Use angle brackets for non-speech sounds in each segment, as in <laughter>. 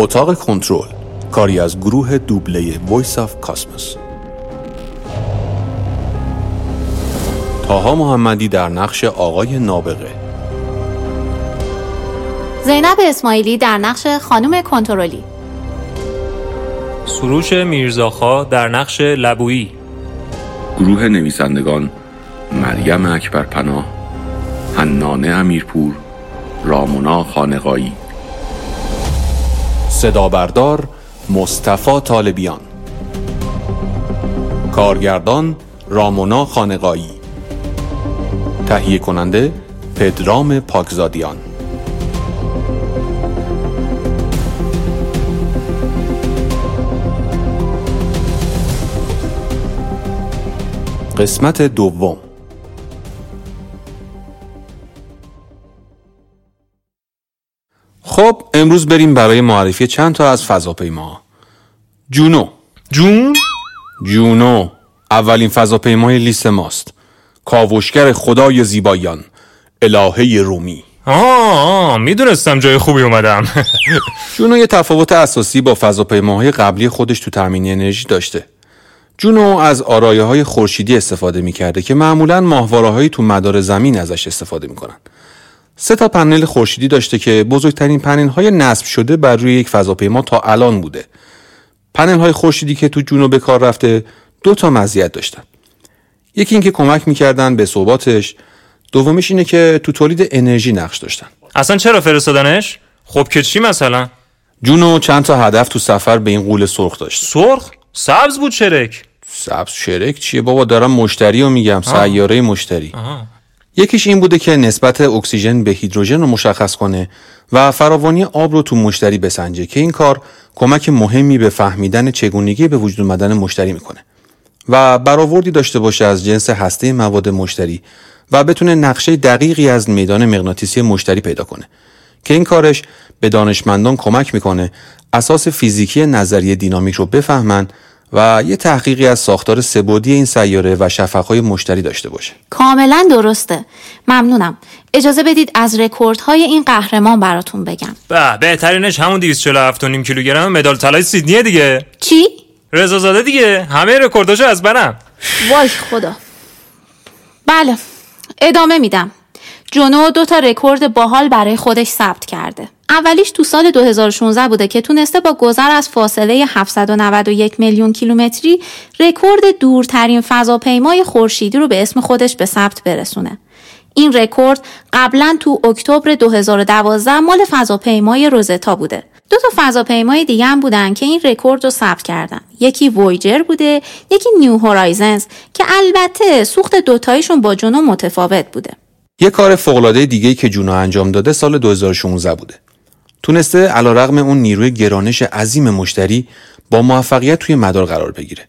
اتاق کنترل کاری از گروه دوبله وایس آف کاسموس تاها محمدی در نقش آقای نابغه. زینب اسماعیلی در نقش خانم کنترلی. سروش میرزاخا در نقش لبویی. گروه نویسندگان مریم اکبر پناه حنانه امیرپور رامونا خانقایی صدا بردار مصطفی طالبیان. کارگردان رامونا خانقایی تهیه کننده پدرام پاکزادیان. قسمت دوم. خب امروز بریم برای معرفی چند تا از فضاپیما. جونو. جون؟ جونو. اولین فضاپیمای لیست ماست. کاوشگر خدای زیبایان الهه رومی. آه, می‌دونستم جای خوبی اومدم. <laughs> جونو یه تفاوت اساسی با فضاپیماهای قبلی خودش تو تامین انرژی داشته. جونو از آرایه های خورشیدی استفاده می‌کرده که معمولا ماهواره تو مدار زمین ازش استفاده می‌کنن. سه تا پنل خورشیدی داشته که بزرگترین پنل های نصب شده بر روی یک فضاپیما تا الان بوده. پنل های خورشیدی که تو جونو به کار رفته دو تا مزیت داشتن. یکی اینکه کمک می‌کردن به ثباتش دومیش اینه که تو تولید انرژی نقش داشتن. اصلا چرا فرستادنش؟ خب که چی مثلا؟ جونو چند تا هدف تو سفر به این قول سرخ داشت سرخ؟ سبز بود چرک. سبز شرک چیه بابا؟ دارم مشتری رو میگم سیاره مشتری. آها. یکیش این بوده که نسبت اکسیژن به هیدروژن رو مشخص کنه و فراوانی آب رو تو مشتری بسنجه که این کار کمک مهمی به فهمیدن چگونگی به وجود اومدن مشتری می‌کنه. و برآوردی داشته باشه از جنس هسته مواد مشتری و بتونه نقشه دقیقی از میدان مغناطیسی مشتری پیدا کنه که این کارش به دانشمندان کمک می‌کنه اساس فیزیکی نظریه دینامیک رو بفهمن و یه تحقیقی از ساختار سبودی این سیاره و شفقهای مشتری داشته باشه. کاملا درسته. ممنونم. اجازه بدید از رکوردهای این قهرمان براتون بگم. به بهترینش همون 247 نیم کیلوگرم مدال طلای سیدنیه دیگه. چی؟ رضا زاده دیگه. همه رکورداشو از برم وای خدا. بله ادامه میدم. جونو دو تا رکورد باحال برای خودش ثبت کرده. اولیش تو سال 2016 بوده که تونسته با گذر از فاصله 791 میلیون کیلومتری رکورد دورترین فضاپیمای خورشیدی رو به اسم خودش به ثبت برسونه. این رکورد قبلا تو اکتبر 2012 مال فضاپیمای روزتا بوده. دو تا فضاپیمای دیگه هم بودن که این رکورد رو ثبت کردن. یکی وویجر بوده، یکی نیو هورایزنز که البته سوخت دوتایشون با جونو متفاوت بوده. یه کار فوق‌العاده دیگه‌ای که جونو انجام داده سال 2016 بوده. تونسته علیرغم اون نیروی گرانش عظیم مشتری با موفقیت توی مدار قرار بگیره.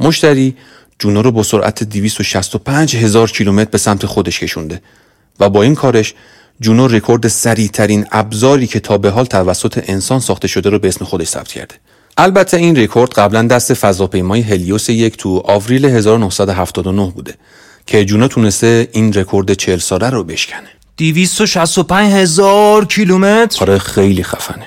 مشتری جونو رو با سرعت 265 هزار کیلومتر به سمت خودش کشونده و با این کارش جونو رکورد سریعترین ابزاری که تا به حال توسط انسان ساخته شده رو به اسم خودش ثبت کرده. البته این رکورد قبلا دست فضاپیمای هلیوس یک تو آوریل 1979 بوده که جونو تونسته این رکورد 40 ساله رو بشکنه. 265 هزار کیلومتر. آره خیلی خفنه.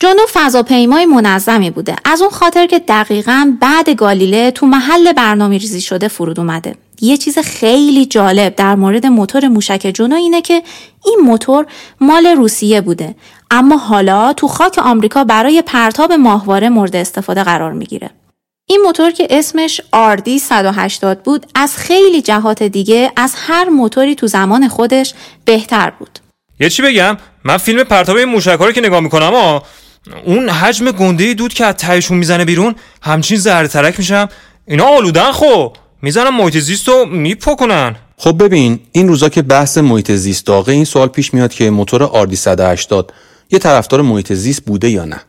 جونو فضاپیمای منظمی بوده. از اون خاطر که دقیقا بعد گالیله تو محل برنامه ریزی شده فرود اومده. یه چیز خیلی جالب در مورد موتور موشک جونو اینه که این موتور مال روسیه بوده. اما حالا تو خاک آمریکا برای پرتاب ماهواره مورد استفاده قرار می‌گیره. این موتور که اسمش RD 180 بود از خیلی جهات دیگه از هر موتوری تو زمان خودش بهتر بود. یه چی بگم؟ من فیلم پرتاب این موشک رو که نگاه می‌کنم ها اون حجم گنده دود که از تهشون می‌زنه بیرون همچین زهر ترک میشم. اینا آلودن خب. می‌زنن محیط زیست رو میپکنن. خب ببین این روزا که بحث محیط زیست داغه این سوال پیش میاد که موتور RD 180 یه طرفدار محیط زیست بوده یا نه.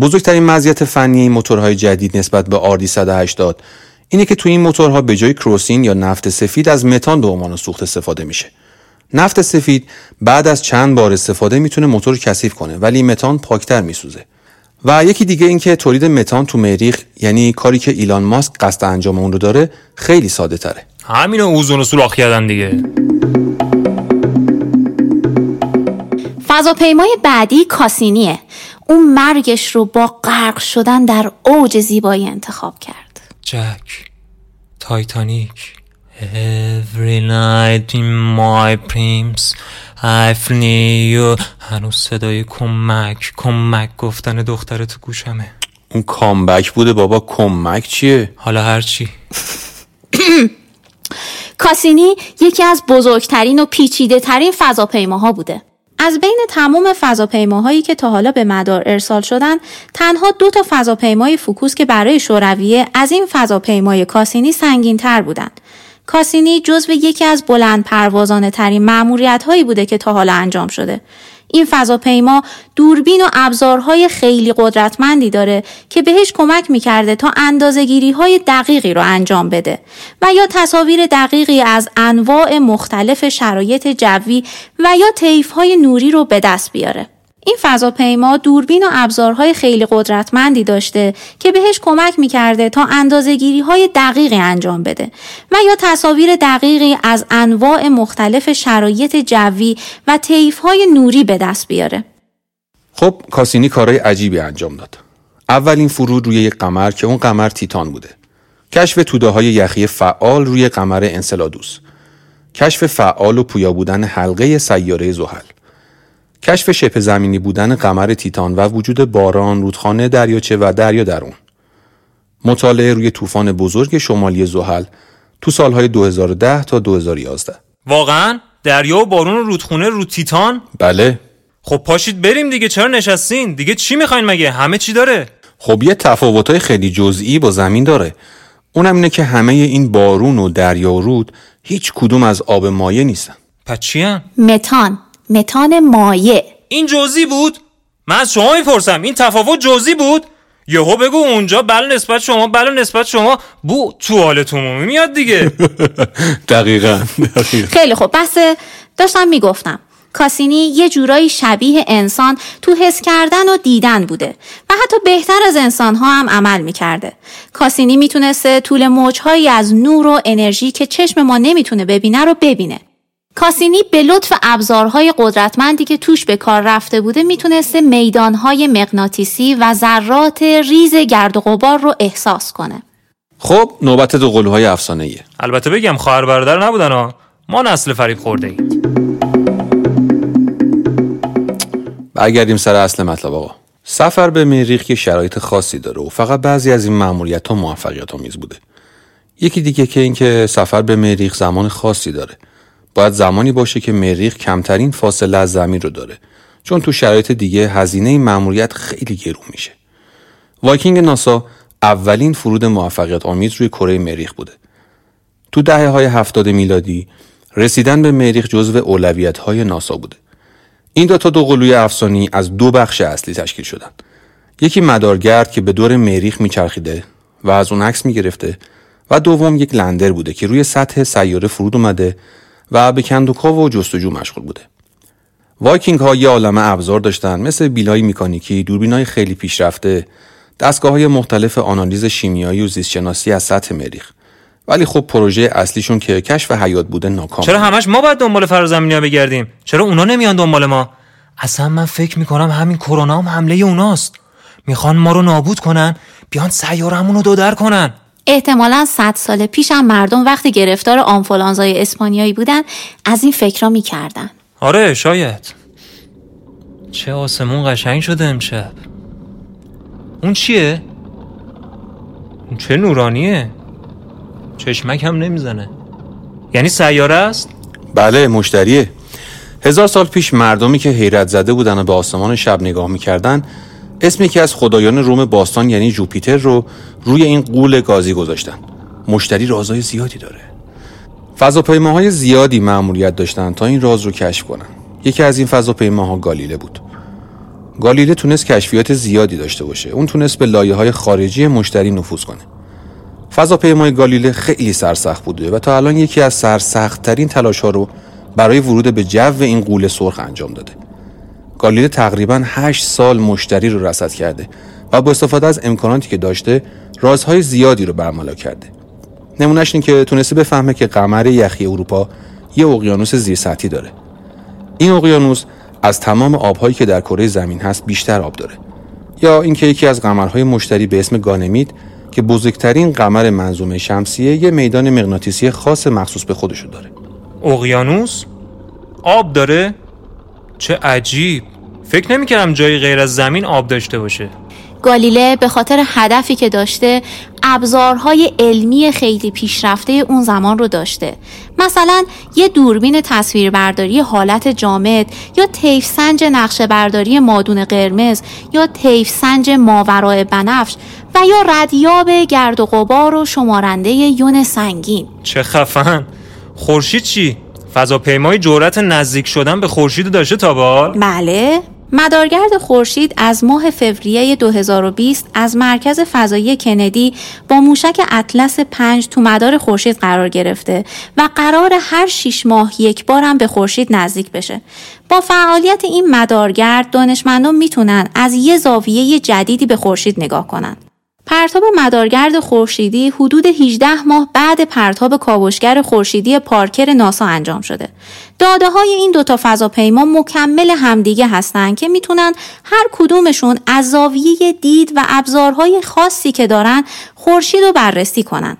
بزرگترین مزیت فنی این موتورهای جدید نسبت به آردی 180 اینه که تو این موتورها به جای کروسین یا نفت سفید از متان به عنوان سوخت استفاده میشه. نفت سفید بعد از چند بار استفاده می‌تونه موتور کثیف کنه ولی متان پاکتر میسوزه. و یکی دیگه اینکه تولید متان تو مریخ یعنی کاری که ایلان ماسک قصد انجام اون رو داره خیلی ساده تره. همین اوزون رو سوراخ کردن دیگه. فضاپیمای بعدی کاسینیه اون مرگش رو با غرق شدن در اوج زیبایی انتخاب کرد. جک تایتانیک. Every night in my dreams I feel you. هنوز صدای کمک کمک گفتن دختر تو گوشمه. اون کامبک بوده بابا کمک چیه؟ حالا هرچی کاسینی یکی از بزرگترین و پیچیده ترین فضاپیماها بوده. از بین تمام فضاپیماهایی که تا حالا به مدار ارسال شدن تنها دو تا فضاپیمای فوکوس که برای شورویه از این فضاپیمای کاسینی سنگین تر بودند کاسینی جزو یکی از بلند پروازانه ترین معمولیت هایی بوده که تا حالا انجام شده. این فضاپیما دوربین و ابزارهای خیلی قدرتمندی داره که بهش کمک می‌کرده تا اندازگیری های دقیقی رو انجام بده و یا تصاویر دقیقی از انواع مختلف شرایط جوی و یا طیف های نوری رو به دست بیاره. این فضاپیما دوربین و ابزارهای خیلی قدرتمندی داشته که بهش کمک می‌کرده تا اندازگیری های دقیقی انجام بده و یا تصاویر دقیقی از انواع مختلف شرایط جوی و طیف های نوری به دست بیاره. خب کاسینی کارهای عجیبی انجام داد. اولین فرود روی یک قمر که اون قمر تیتان بوده. کشف توده های یخی فعال روی قمر انسلادوس. کشف فعال و پویا بودن حلقه سیاره زحل. کشف شبه زمینی بودن قمر تیتان و وجود باران، رودخانه دریاچه و دریا در اون. مطالعه روی طوفان بزرگ شمالی زحل تو سالهای 2010 تا 2011. واقعا دریا و بارون و رودخونه رو تیتان؟ بله. خب پاشید بریم دیگه چرا نشستین؟ دیگه چی می‌خواین مگه؟ همه چی داره؟ خب یه تفاوتای خیلی جزئی با زمین داره. اونم اینه که همه این بارون و دریا و رود هیچ کدوم از آب مایع نیستن. پس چی متان متان مایع. این جزئی بود؟ من از شما می‌پرسم این تفاوت جزئی بود؟ یهو بگو اونجا بله نسبت شما بله نسبت شما. بو توالت عمومی میاد دیگه. <laughs> دقیقا, خیلی خوب بس داشتم می‌گفتم کاسینی یه جورایی شبیه انسان تو حس کردن و دیدن بوده و حتی بهتر از انسان ها هم عمل می‌کرده. کاسینی می‌تونسته طول موجهایی از نور و انرژی که چشم ما نمی‌تونه ببینه رو ببینه. کاسینی به لطف ابزارهای قدرتمندی که توش به کار رفته بوده می‌تونسته میدانهای مغناطیسی و ذرات ریز گرد و غبار رو احساس کنه. خب نوبت دو قلوهای افسانه ایه. البته بگم خواهر برادر نبودن ها. ما نسل فریب خورده ایم. برگردیم سر اصل مطلب آقا. سفر به مریخ که شرایط خاصی داره و فقط بعضی از این مأموریت ها موفقیت آمیز بوده. یکی دیگه که اینکه سفر به مریخ زمان خاصی داره. باید زمانی باشه که مریخ کمترین فاصله از زمین رو داره. چون تو شرایط دیگه هزینه مأموریت خیلی گرون میشه. وایکینگ ناسا اولین فرود موفقیت آمیز روی کره مریخ بوده. تو دهه های هفتاد میلادی رسیدن به مریخ جزو اولویت های ناسا بوده. این دو تا دو قلوی افسانه‌ای از دو بخش اصلی تشکیل شدن. یکی مدارگرد که به دور مریخ میچرخیده و از اون عکس می‌گرفته و دوم یک lander بوده که روی سطح سیاره فرود اومده و به کندوکاو و جستجو مشغول بوده. وایکینگ ها یه عالمه ابزار داشتن مثل بیلای مکانیکی، دوربین های خیلی پیشرفته، دستگاه های مختلف آنالیز شیمیایی و زیستشناسی از سطح مریخ. ولی خب پروژه اصلیشون که کشف حیات بوده ناکام. چرا همش ما باید دنبال فرازمینی ها بگردیم؟ چرا اونا نمیان دنبال ما؟ اصلا من فکر می‌کنم همین کرونا هم حمله اوناست. می‌خوان ما رو نابود کنن، بیان سیارمون رو دودر کنن. احتمالا صد سال پیشم مردم وقتی گرفتار آنفولانزای اسپانیایی بودن از این فکرها می‌کردن آره شاید چه آسمون قشنگ شده امشب اون چیه؟ اون چه نورانیه؟ چشمک هم نمی‌زنه یعنی سیاره است؟ بله مشتریه هزار سال پیش مردمی که حیرت زده بودن و به آسمان شب نگاه می‌کردن اسم یکی از خدایان روم باستان یعنی جوپیتر رو روی این قول گازی گذاشتن. مشتری رازهای زیادی داره. فضاپیماهای زیادی مأموریت داشتن تا این راز رو کشف کنن. یکی از این فضاپیماها گالیله بود. گالیله تونست کشفیات زیادی داشته باشه. اون تونست به لایه های خارجی مشتری نفوذ کنه. فضاپیمای گالیله خیلی سرسخت بوده و تا الان یکی از سرسختترین تلاش ها رو برای ورود به جو این قول سرخ انجام داده. گالیله تقریبا 8 سال مشتری رو رصد کرده و با استفاده از امکاناتی که داشته رازهای زیادی رو برملا کرده. نمونهش این که تونسته بفهمه که قمر یخی اروپا یه اقیانوس زیر داره. این اقیانوس از تمام آبهایی که در کره زمین هست بیشتر آب داره. یا اینکه یکی از قمرهای مشتری به اسم گانمید که بزرگترین قمر منظومه شمسیه یه میدان مغناطیسی خاص مخصوص به خودشو داره. اقیانوس؟ آب داره؟ چه عجیب. فکر نمی‌کردم جایی غیر از زمین آب داشته باشه. گالیله به خاطر هدفی که داشته ابزارهای علمی خیلی پیشرفته اون زمان رو داشته. مثلا یه دوربین تصویربرداری حالت جامد یا تیف سنج نقشه برداری مادون قرمز یا تیف سنج ماورای بنفش و یا ردیاب گرد و غبار و شمارنده یون سنگین. چه خفن. خورشید چی؟ فضاپیمای جرأت نزدیک شدن به خورشید داشته تا به بله مدارگرد خورشید از ماه فوریه 2020 از مرکز فضایی کندی با موشک اطلس 5 تو مدار خورشید قرار گرفته و قرار هر 6 ماه یک بارم به خورشید نزدیک بشه. با فعالیت این مدارگرد دانشمندان می‌تونن از یه زاویه جدیدی به خورشید نگاه کنند. پرتاب مدارگرد خورشیدی حدود 18 ماه بعد پرتاب کاوشگر خورشیدی پارکر ناسا انجام شده. داده های این دوتا فضاپیما مکمل همدیگه هستند که می‌تونن هر کدومشون از زاویه دید و ابزارهای خاصی که دارن خورشید رو بررسی کنن.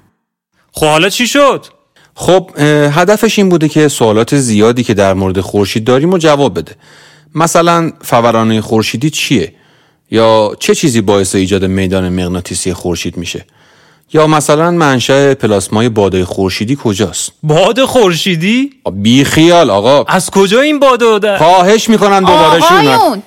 خب حالا چی شد؟ خب هدفش این بوده که سوالات زیادی که در مورد خورشید داریم رو جواب بده. مثلا فورانه خورشیدی چیه؟ یا چه چیزی باعث ایجاد میدان مغناطیسی خورشید میشه؟ یا مثلا منشأ پلاسمای باده خورشیدی کجاست؟ باد خورشیدی؟ بی خیال آقا. از کجا این باد در خواهش می‌کنن دوباره شون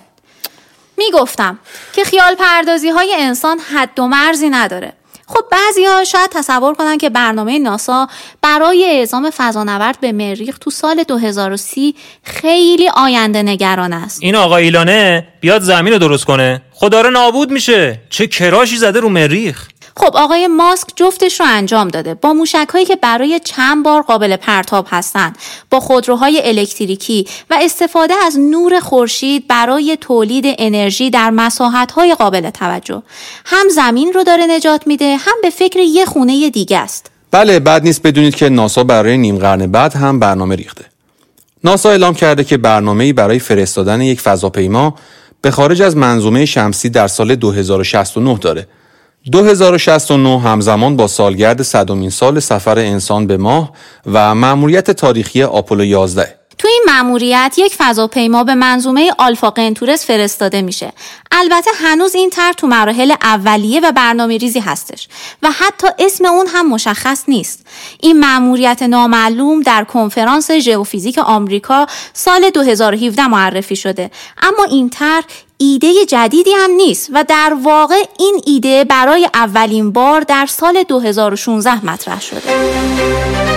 می‌گفتم که خیال پردازی های انسان حد و مرزی نداره. خب بعضی ها شاید تصور کنن که برنامه ناسا برای اعزام فضانورد به مریخ تو سال 2030 خیلی آینده نگران است. این آقا ایلانه بیاد زمین رو درست کنه. خدا رو نابود میشه. چه کراشی زده رو مریخ. خب آقای ماسک جفتش رو انجام داده. با موشک هایی که برای چند بار قابل پرتاب هستند با خودروهای الکتریکی و استفاده از نور خورشید برای تولید انرژی در مساحت های قابل توجه. هم زمین رو داره نجات میده هم به فکر یه خونه دیگه است. بله بعد نیست بدونید که ناسا برای نیم قرن بعد هم برنامه ریخته. ناسا اعلام کرده که برنامه‌ای برای فرستادن یک فضاپیما به خارج از منظومه شمسی در سال 2069 داره. 2069 همزمان با سالگرد صدومین سال سفر انسان به ماه و مأموریت تاریخی آپولو 11 تو این مأموریت یک فضاپیما به منظومه آلفا قنتورس فرستاده میشه. البته هنوز این طرح تو مراحل اولیه و برنامه ریزی هستش و حتی اسم اون هم مشخص نیست. این مأموریت نامعلوم در کنفرانس ژئوفیزیک آمریکا سال 2017 معرفی شده اما این طرح ایده جدیدی هم نیست و در واقع این ایده برای اولین بار در سال 2016 مطرح شده.